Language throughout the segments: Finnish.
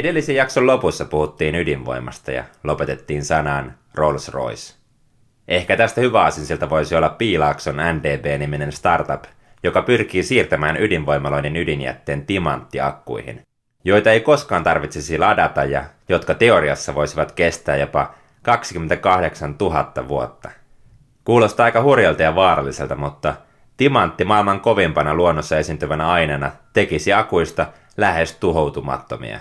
Edellisen jakson lopussa puhuttiin ydinvoimasta ja lopetettiin sanaan Rolls-Royce. Ehkä tästä hyvä asinsilta voisi olla Piilaakson NDB-niminen startup, joka pyrkii siirtämään ydinvoimaloiden ydinjätteen timanttiakkuihin, joita ei koskaan tarvitsisi ladata ja jotka teoriassa voisivat kestää jopa 28 000 vuotta. Kuulostaa aika hurjalta ja vaaralliselta, mutta timantti maailman kovimpana luonnossa esiintyvänä aineena tekisi akuista lähes tuhoutumattomia.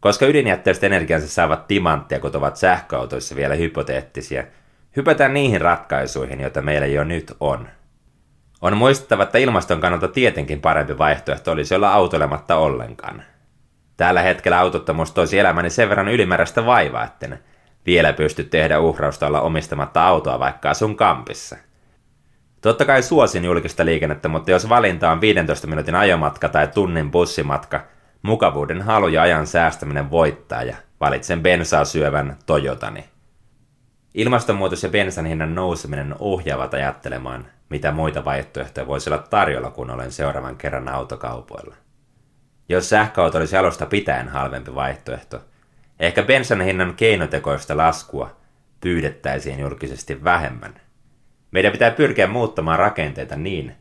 Koska ydinjätteestä energiansa saavat timanttia, kun ovat sähköautoissa vielä hypoteettisia, hypätään niihin ratkaisuihin, joita meillä jo nyt on. On muistettava, että ilmaston kannalta tietenkin parempi vaihtoehto olisi olla autolematta ollenkaan. Tällä hetkellä autottomuus toisi elämäni sen verran ylimääräistä vaivaa, etten vielä pysty tehdä uhrausta olla omistamatta autoa vaikka asun kampissa. Totta kai suosin julkista liikennettä, mutta jos valinta on 15 minuutin ajomatka tai tunnin bussimatka, mukavuuden halu ja ajan säästäminen voittaa ja valitsen bensaa syövän Toyotani. Ilmastonmuutos ja bensan hinnan nouseminen ohjaavat ajattelemaan, mitä muita vaihtoehtoja voisi olla tarjolla, kun olen seuraavan kerran autokaupoilla. Jos sähköauto olisi alusta pitäen halvempi vaihtoehto, ehkä bensan hinnan keinotekoista laskua pyydettäisiin julkisesti vähemmän. Meidän pitää pyrkiä muuttamaan rakenteita niin,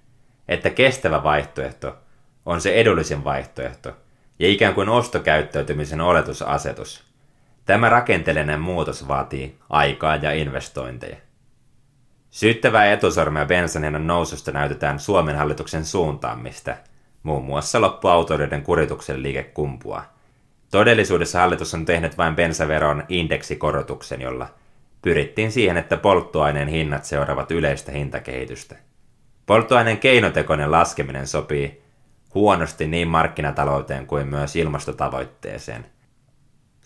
että kestävä vaihtoehto on se edullisin vaihtoehto ja ikään kuin ostokäyttäytymisen oletusasetus. Tämä rakenteellinen muutos vaatii aikaa ja investointeja. Syyttävää etusormea bensan noususta näytetään Suomen hallituksen suuntaan, mistä muun muassa loppuautoilijoiden kurituksen liike kumpuaa. Todellisuudessa hallitus on tehnyt vain bensaveron indeksikorotuksen, jolla pyrittiin siihen, että polttoaineen hinnat seuraavat yleistä hintakehitystä. Polttoaineen keinotekoinen laskeminen sopii huonosti niin markkinatalouteen kuin myös ilmastotavoitteeseen –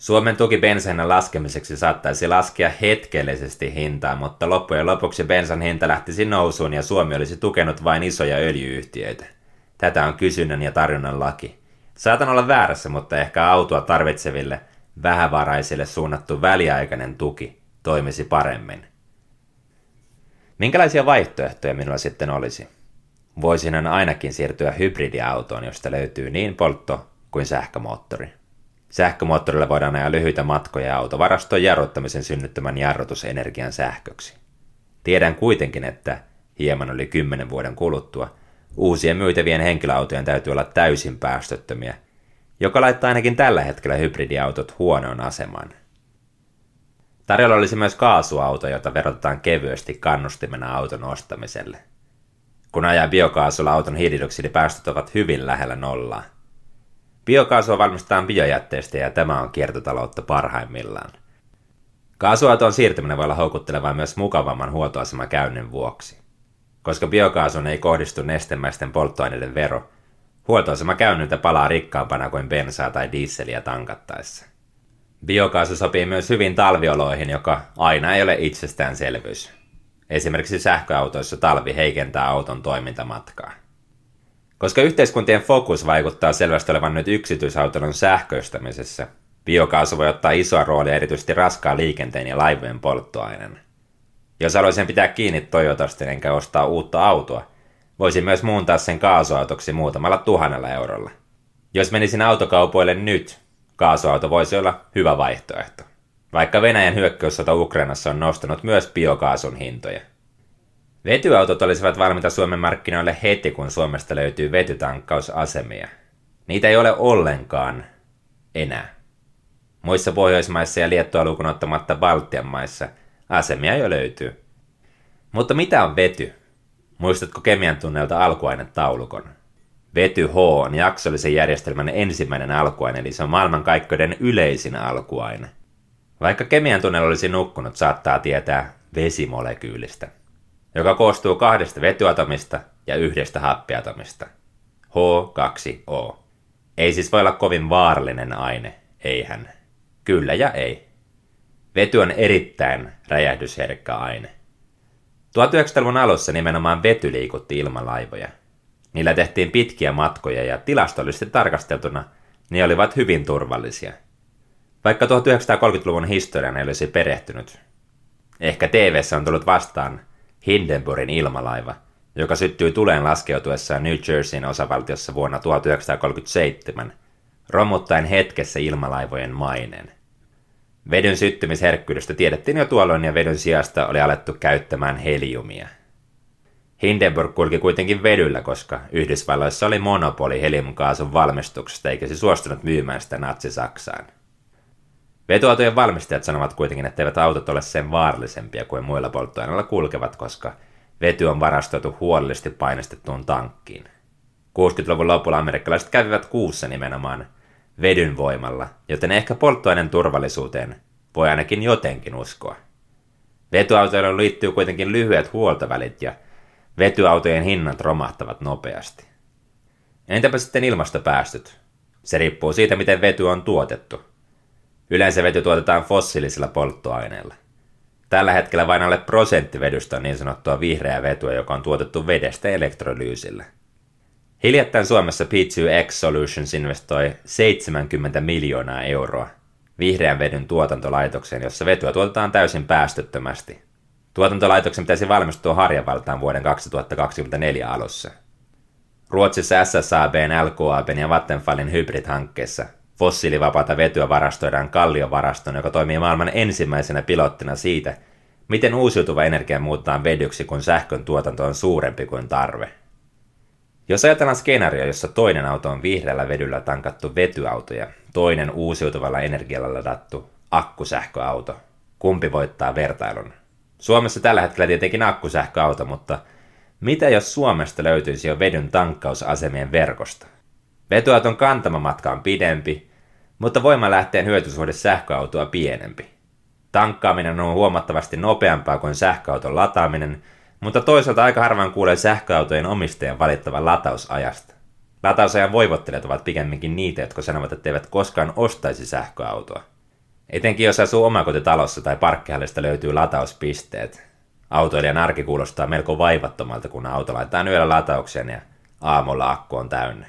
Suomen tuki bensan laskemiseksi saattaisi laskea hetkellisesti hintaa, mutta loppujen lopuksi bensan hinta lähtisi nousuun ja Suomi olisi tukenut vain isoja öljyyhtiöitä. Tätä on kysynnän ja tarjonnan laki. Saatan olla väärässä, mutta ehkä autoa tarvitseville vähävaraisille suunnattu väliaikainen tuki toimisi paremmin. Minkälaisia vaihtoehtoja minulla sitten olisi? Voisin ainakin siirtyä hybridiautoon, josta löytyy niin poltto- kuin sähkömoottori. Sähkömoottorilla voidaan ajaa lyhyitä matkoja ja jarruttamisen synnyttämän jarrutusenergian sähköksi. Tiedän kuitenkin, että hieman oli kymmenen vuoden kuluttua uusien myytävien henkilöautojen täytyy olla täysin päästöttömiä, joka laittaa ainakin tällä hetkellä hybridiautot huonoon asemaan. Tarjolla olisi myös kaasuauto, jota verotetaan kevyesti kannustimena auton ostamiselle. Kun ajaa biokaasulla auton hiilidioksidipäästöt ovat hyvin lähellä nollaa – Biokaasua valmistetaan biojätteestä ja tämä on kiertotaloutta parhaimmillaan. Kaasuautoon siirtyminen voi olla houkuttelevaa myös mukavamman huoltoasemakäynnin vuoksi. Koska biokaasun ei kohdistu nestemäisten polttoaineiden vero, huoltoasemakäynniltä palaa rikkaampana kuin bensaa tai diisseliä tankattaessa. Biokaasu sopii myös hyvin talvioloihin, joka aina ei ole itsestäänselvyys. Esimerkiksi sähköautoissa talvi heikentää auton toimintamatkaa. Koska yhteiskuntien fokus vaikuttaa selvästi olevan nyt yksityisautoilun sähköistämisessä, biokaasu voi ottaa isoa roolia erityisesti raskaan liikenteen ja laivojen polttoaineen. Jos haluaisin pitää kiinni Toyotasta enkä ostaa uutta autoa, voisin myös muuntaa sen kaasuautoksi muutamalla tuhannella eurolla. Jos menisin autokaupoille nyt, kaasuauto voisi olla hyvä vaihtoehto. Vaikka Venäjän hyökkäyssota Ukrainassa on nostanut myös biokaasun hintoja. Vetyautot olisivat valmiita Suomen markkinoille heti, kun Suomesta löytyy vetytankkausasemia. Niitä ei ole ollenkaan enää. Muissa Pohjoismaissa ja Liettua lukuun ottamatta Baltian maissa asemia jo löytyy. Mutta mitä on vety? Muistatko kemian tunnelta alkuainetaulukon? Vety H on jaksollisen järjestelmän ensimmäinen alkuaine, eli se on maailmankaikkeuden yleisin alkuaine. Vaikka kemian tunnel olisi nukkunut, saattaa tietää vesimolekyylistä joka koostuu kahdesta vetyatomista ja yhdestä happiatomista. H2O. Ei siis voi olla kovin vaarallinen aine, eihän. Kyllä ja ei. Vety on erittäin räjähdysherkkä aine. 1900-luvun alussa nimenomaan vety liikutti ilmalaivoja. Niillä tehtiin pitkiä matkoja ja tilastollisesti tarkasteltuna ne olivat hyvin turvallisia. Vaikka 1930-luvun historian ei olisi perehtynyt. Ehkä tv on tullut vastaan Hindenburgin ilmalaiva, joka syttyi tuleen laskeutuessaan New Jerseyn osavaltiossa vuonna 1937 romuttaen hetkessä ilmalaivojen maineen. Vedyn syttymisherkkyydestä tiedettiin jo tuolloin ja vedyn sijasta oli alettu käyttämään heliumia. Hindenburg kulki kuitenkin vedyllä, koska Yhdysvalloissa oli monopoli heliumkaasun valmistuksesta eikä se suostunut myymään sitä natsi-Saksaan. Vetuautojen valmistajat sanovat kuitenkin, että eivät autot ole sen vaarallisempia kuin muilla polttoaineilla kulkevat, koska vety on varastoitu huolellisesti painestettuun tankkiin. 60-luvun lopulla amerikkalaiset kävivät kuussa nimenomaan vedyn voimalla, joten ehkä polttoaineen turvallisuuteen voi ainakin jotenkin uskoa. Vetyautoille liittyy kuitenkin lyhyet huoltovälit ja vetyautojen hinnat romahtavat nopeasti. Entäpä sitten ilmastopäästöt? Se riippuu siitä, miten vety on tuotettu. Yleensä vety tuotetaan fossiilisilla polttoaineilla. Tällä hetkellä vain alle prosentti vedystä on niin sanottua vihreää vetyä, joka on tuotettu vedestä elektrolyysillä. Hiljattain Suomessa P2X Solutions investoi 70 miljoonaa euroa vihreän vedyn tuotantolaitokseen, jossa vetyä tuotetaan täysin päästöttömästi. Tuotantolaitoksen pitäisi valmistua Harjavaltaan vuoden 2024 alussa. Ruotsissa SSABn, LKABn ja Vattenfallin hybrid-hankkeessa fossiilivapaata vetyä varastoidaan kalliovaraston, joka toimii maailman ensimmäisenä pilottina siitä, miten uusiutuva energia muuttaa vedyksi, kun sähkön tuotanto on suurempi kuin tarve. Jos ajatellaan skenaario, jossa toinen auto on vihreällä vedyllä tankattu vetyauto ja toinen uusiutuvalla energialla ladattu akkusähköauto, kumpi voittaa vertailun? Suomessa tällä hetkellä tietenkin akkusähköauto, mutta mitä jos Suomesta löytyisi jo vedyn tankkausasemien verkosta? Vetyauton kantamamatka on pidempi, mutta voimalähteen hyötysuhde sähköautoa pienempi. Tankkaaminen on huomattavasti nopeampaa kuin sähköauton lataaminen, mutta toisaalta aika harvoin kuulee sähköautojen omistajan valittavan latausajasta. Latausajan voivottelijat ovat pikemminkin niitä, jotka sanovat, että eivät koskaan ostaisi sähköautoa. Etenkin jos asuu omakotitalossa tai parkkihallista löytyy latauspisteet. Autoilijan arki kuulostaa melko vaivattomalta, kun auto laitetaan yöllä lataukseen ja aamulla akku on täynnä.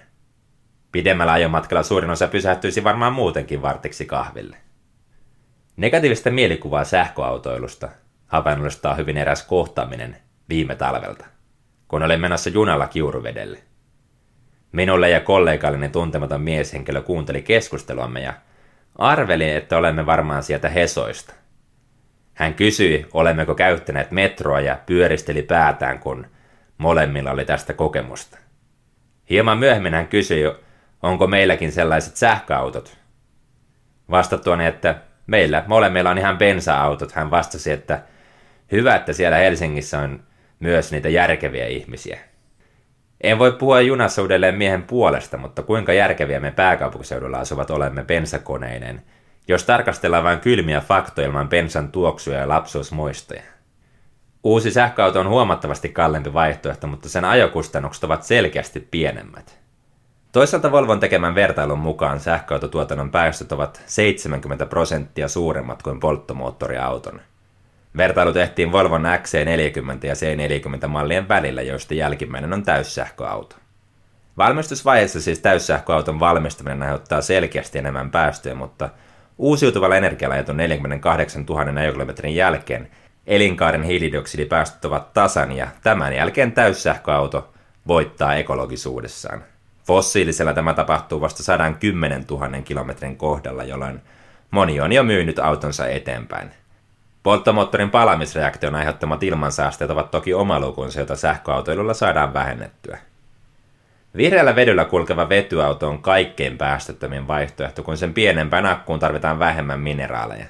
Pidemmällä ajomatkalla suurin osa pysähtyisi varmaan muutenkin vartiksi kahville. Negatiivista mielikuvaa sähköautoilusta havainnollistaa hyvin eräs kohtaaminen viime talvelta, kun olin menossa junalla Kiuruvedelle. Minulle ja kollegallinen tuntematon mieshenkilö kuunteli keskusteluamme ja arveli, että olemme varmaan sieltä Hesoista. Hän kysyi, olemmeko käyttäneet metroa ja pyöristeli päätään, kun molemmilla oli tästä kokemusta. Hieman myöhemmin hän kysyi, onko meilläkin sellaiset sähköautot. Vastattuani, että meillä molemmilla on ihan bensa-autot, hän vastasi, että hyvä, että siellä Helsingissä on myös niitä järkeviä ihmisiä. En voi puhua junassa uudelleen miehen puolesta, mutta kuinka järkeviä me pääkaupunkiseudulla asuvat olemme bensakoneinen, jos tarkastellaan vain kylmiä faktoja ilman bensan tuoksuja ja lapsuusmuistoja. Uusi sähköauto on huomattavasti kalliimpi vaihtoehto, mutta sen ajokustannukset ovat selkeästi pienemmät. Toisaalta Volvon tekemän vertailun mukaan sähköautotuotannon päästöt ovat 70 prosenttia suuremmat kuin polttomoottoriauton – Vertailu tehtiin Volvon XC40 ja C40 mallien välillä, joista jälkimmäinen on täyssähköauto. Valmistusvaiheessa siis täyssähköauton valmistaminen aiheuttaa selkeästi enemmän päästöjä, mutta uusiutuvalla energialla ajetun 48 000 ajokilometrin jälkeen elinkaaren hiilidioksidipäästöt ovat tasan ja tämän jälkeen täyssähköauto voittaa ekologisuudessaan. Fossiilisella tämä tapahtuu vasta 110 000 kilometrin kohdalla, jolloin moni on jo myynyt autonsa eteenpäin. Polttomoottorin palamisreaktion aiheuttamat ilmansaasteet ovat toki oma lukunsa, jota sähköautoilulla saadaan vähennettyä. Vihreällä vedyllä kulkeva vetyauto on kaikkein päästöttömin vaihtoehto, kun sen pienempään akkuun tarvitaan vähemmän mineraaleja.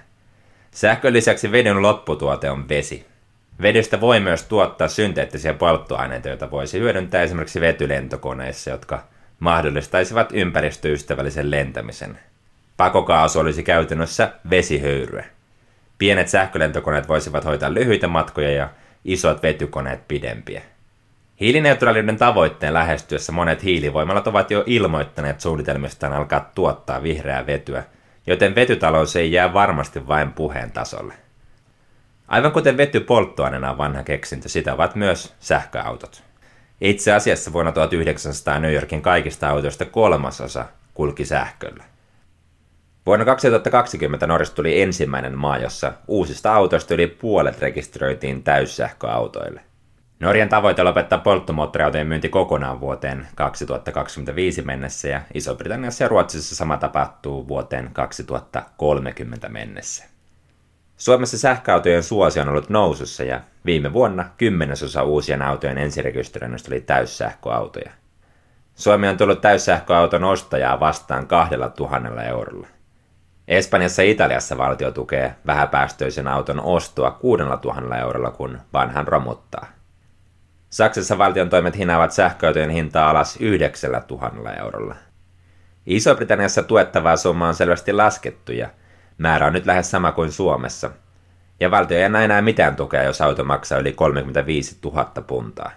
Sähkön lisäksi vedyn lopputuote on vesi. Vedystä voi myös tuottaa synteettisiä polttoaineita, joita voisi hyödyntää esimerkiksi vetylentokoneissa, jotka mahdollistaisivat ympäristöystävällisen lentämisen. Pakokaasu olisi käytännössä vesihöyryä. Pienet sähkölentokoneet voisivat hoitaa lyhyitä matkoja ja isot vetykoneet pidempiä. Hiilineutraaliuden tavoitteen lähestyessä monet hiilivoimalat ovat jo ilmoittaneet suunnitelmistaan alkaa tuottaa vihreää vetyä, joten vetytalous ei jää varmasti vain puheen tasolle. Aivan kuten vety polttoaineena on vanha keksintö, sitä ovat myös sähköautot. Itse asiassa vuonna 1900 New Yorkin kaikista autoista kolmasosa kulki sähköllä. Vuonna 2020 Norjasta tuli ensimmäinen maa, jossa uusista autoista yli puolet rekisteröitiin täyssähköautoille. Norjan tavoite lopettaa polttomoottoriautojen myynti kokonaan vuoteen 2025 mennessä ja Iso-Britanniassa ja Ruotsissa sama tapahtuu vuoteen 2030 mennessä. Suomessa sähköautojen suosio on ollut nousussa ja viime vuonna kymmenesosa uusien autojen ensirekisteröinnistä oli täyssähköautoja. Suomi on tullut täyssähköauton ostajaa vastaan kahdella tuhannella eurolla. Espanjassa ja Italiassa valtio tukee vähäpäästöisen auton ostoa kuudella tuhannella eurolla, kun vanhan romuttaa. Saksassa valtion toimet hinaavat sähköautojen hintaa alas yhdeksällä tuhannella eurolla. Iso-Britanniassa tuettavaa summaa on selvästi laskettu ja määrä on nyt lähes sama kuin Suomessa. Ja valtio ei enää, enää mitään tukea, jos auto maksaa yli 35 000 puntaa.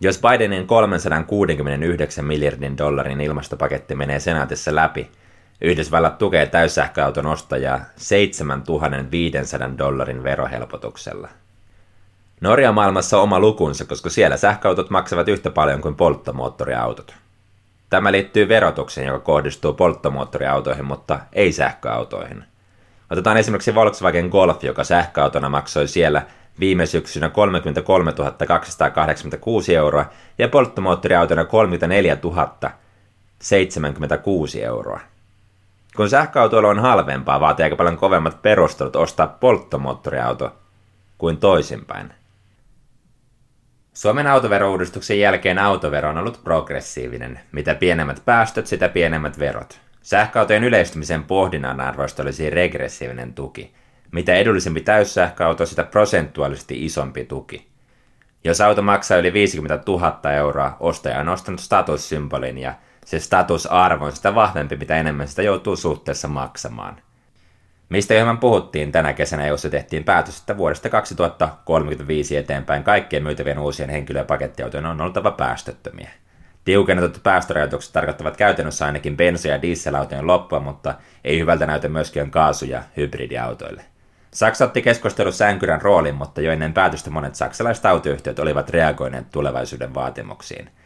Jos Bidenin 369 miljardin dollarin ilmastopaketti menee senaatissa läpi, Yhdysvallat tukee täyssähköauton ostajaa 7500 dollarin verohelpotuksella. Norja maailmassa oma lukunsa, koska siellä sähköautot maksavat yhtä paljon kuin polttomoottoriautot. Tämä liittyy verotukseen, joka kohdistuu polttomoottoriautoihin, mutta ei sähköautoihin. Otetaan esimerkiksi Volkswagen Golf, joka sähköautona maksoi siellä viime syksynä 33 286 euroa ja polttomoottoriautona 34 076 euroa. Kun sähköautoilla on halvempaa, vaatii aika paljon kovemmat perustelut ostaa polttomoottoriauto kuin toisinpäin. Suomen autoverouudistuksen jälkeen autovero on ollut progressiivinen. Mitä pienemmät päästöt, sitä pienemmät verot. Sähköautojen yleistymisen pohdinnan arvoista olisi regressiivinen tuki. Mitä edullisempi täyssähköauto, sitä prosentuaalisesti isompi tuki. Jos auto maksaa yli 50 000 euroa, ostaja on ostanut statussymbolin ja se statusarvo on sitä vahvempi, mitä enemmän sitä joutuu suhteessa maksamaan. Mistä hieman puhuttiin tänä kesänä, jossa tehtiin päätös, että vuodesta 2035 eteenpäin kaikkien myytävien uusien henkilö- ja pakettiautojen on oltava päästöttömiä. Tiukennetut päästörajoitukset tarkoittavat käytännössä ainakin bensa- ja dieselautojen loppua, mutta ei hyvältä näytä myöskään kaasu- ja hybridiautoille. Saksa otti keskustelussa änkyrän roolin, mutta jo ennen päätöstä monet saksalaiset autoyhtiöt olivat reagoineet tulevaisuuden vaatimuksiin –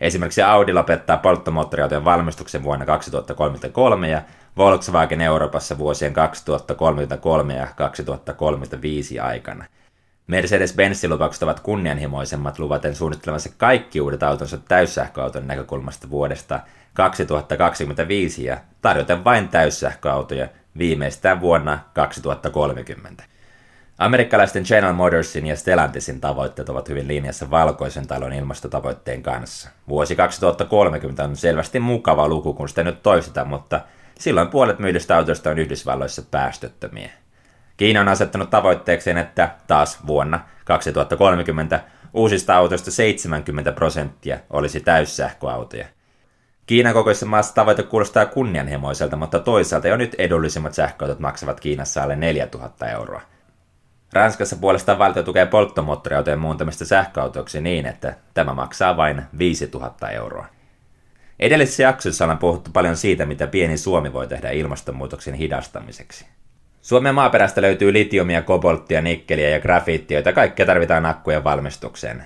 Esimerkiksi Audi lopettaa polttomoottoriautojen valmistuksen vuonna 2033 ja Volkswagen Euroopassa vuosien 2033 ja 2035 aikana. Mercedes-Benzin lupaukset ovat kunnianhimoisemmat luvaten suunnittelemassa kaikki uudet autonsa täyssähköauton näkökulmasta vuodesta 2025 ja tarjoten vain täyssähköautoja viimeistään vuonna 2030. Amerikkalaisten General Motorsin ja Stellantisin tavoitteet ovat hyvin linjassa valkoisen talon ilmastotavoitteen kanssa. Vuosi 2030 on selvästi mukava luku, kun sitä nyt toistetaan, mutta silloin puolet myydystä autoista on Yhdysvalloissa päästöttömiä. Kiina on asettanut tavoitteekseen, että taas vuonna 2030 uusista autoista 70 prosenttia olisi täyssähköautoja. Kiinan kokoisessa maassa tavoite kuulostaa kunnianhimoiselta, mutta toisaalta jo nyt edullisimmat sähköautot maksavat Kiinassa alle 4000 euroa. Ranskassa puolestaan valtio tukee polttomoottoriautojen muuntamista sähköautoiksi niin, että tämä maksaa vain 5000 euroa. Edellisessä jaksossa ollaan puhuttu paljon siitä, mitä pieni Suomi voi tehdä ilmastonmuutoksen hidastamiseksi. Suomen maaperästä löytyy litiumia, kobolttia, nikkeliä ja grafiittia, joita kaikkea tarvitaan akkujen valmistukseen.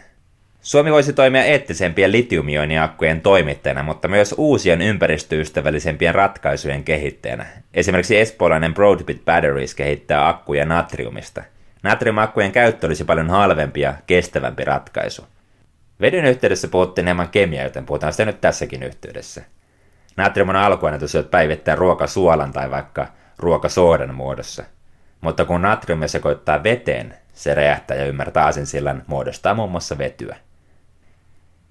Suomi voisi toimia eettisempien litiumioiniakkujen toimittajana, mutta myös uusien ympäristöystävällisempien ratkaisujen kehittäjänä. Esimerkiksi espoolainen Broadbit Batteries kehittää akkuja natriumista – Natriumakkujen käyttö olisi paljon halvempi ja kestävämpi ratkaisu. Vedyn yhteydessä puhuttiin enemmän kemiaa, joten puhutaan sitä nyt tässäkin yhteydessä. Natrium on alkuaine, jos syöt päivittäin ruokasuolan tai vaikka ruokasoodan muodossa. Mutta kun natriumia sekoittaa veteen, se räjähtää ja ymmärtää aasinsillan muodostaa muun muassa vetyä.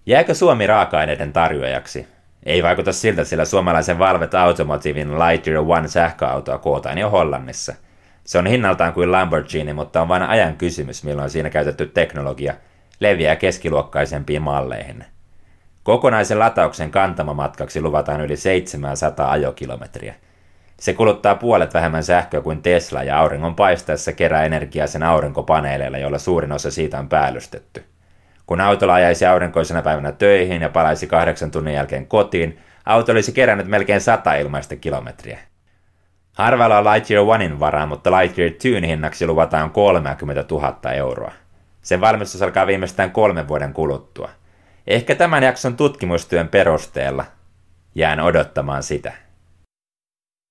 Jääkö Suomi raaka-aineiden tarjoajaksi? Ei vaikuta siltä, sillä suomalaisen Valvet Automotivin Lightyear One sähköautoa kootaan jo Hollannissa – se on hinnaltaan kuin Lamborghini, mutta on vain ajan kysymys, milloin siinä käytetty teknologia leviää keskiluokkaisempiin malleihin. Kokonaisen latauksen kantamamatkaksi luvataan yli 700 ajokilometriä. Se kuluttaa puolet vähemmän sähköä kuin Tesla ja auringon paistaessa kerää energiaa sen aurinkopaneeleilla, joilla suurin osa siitä on päällystetty. Kun autolla ajaisi aurinkoisena päivänä töihin ja palaisi kahdeksan tunnin jälkeen kotiin, auto olisi kerännyt melkein 100 ilmaista kilometriä. Harvalla on Lightyear Onein varaa, mutta Lightyear 2 hinnaksi luvataan 30 000 euroa. Sen valmistus alkaa viimeistään kolmen vuoden kuluttua. Ehkä tämän jakson tutkimustyön perusteella jään odottamaan sitä.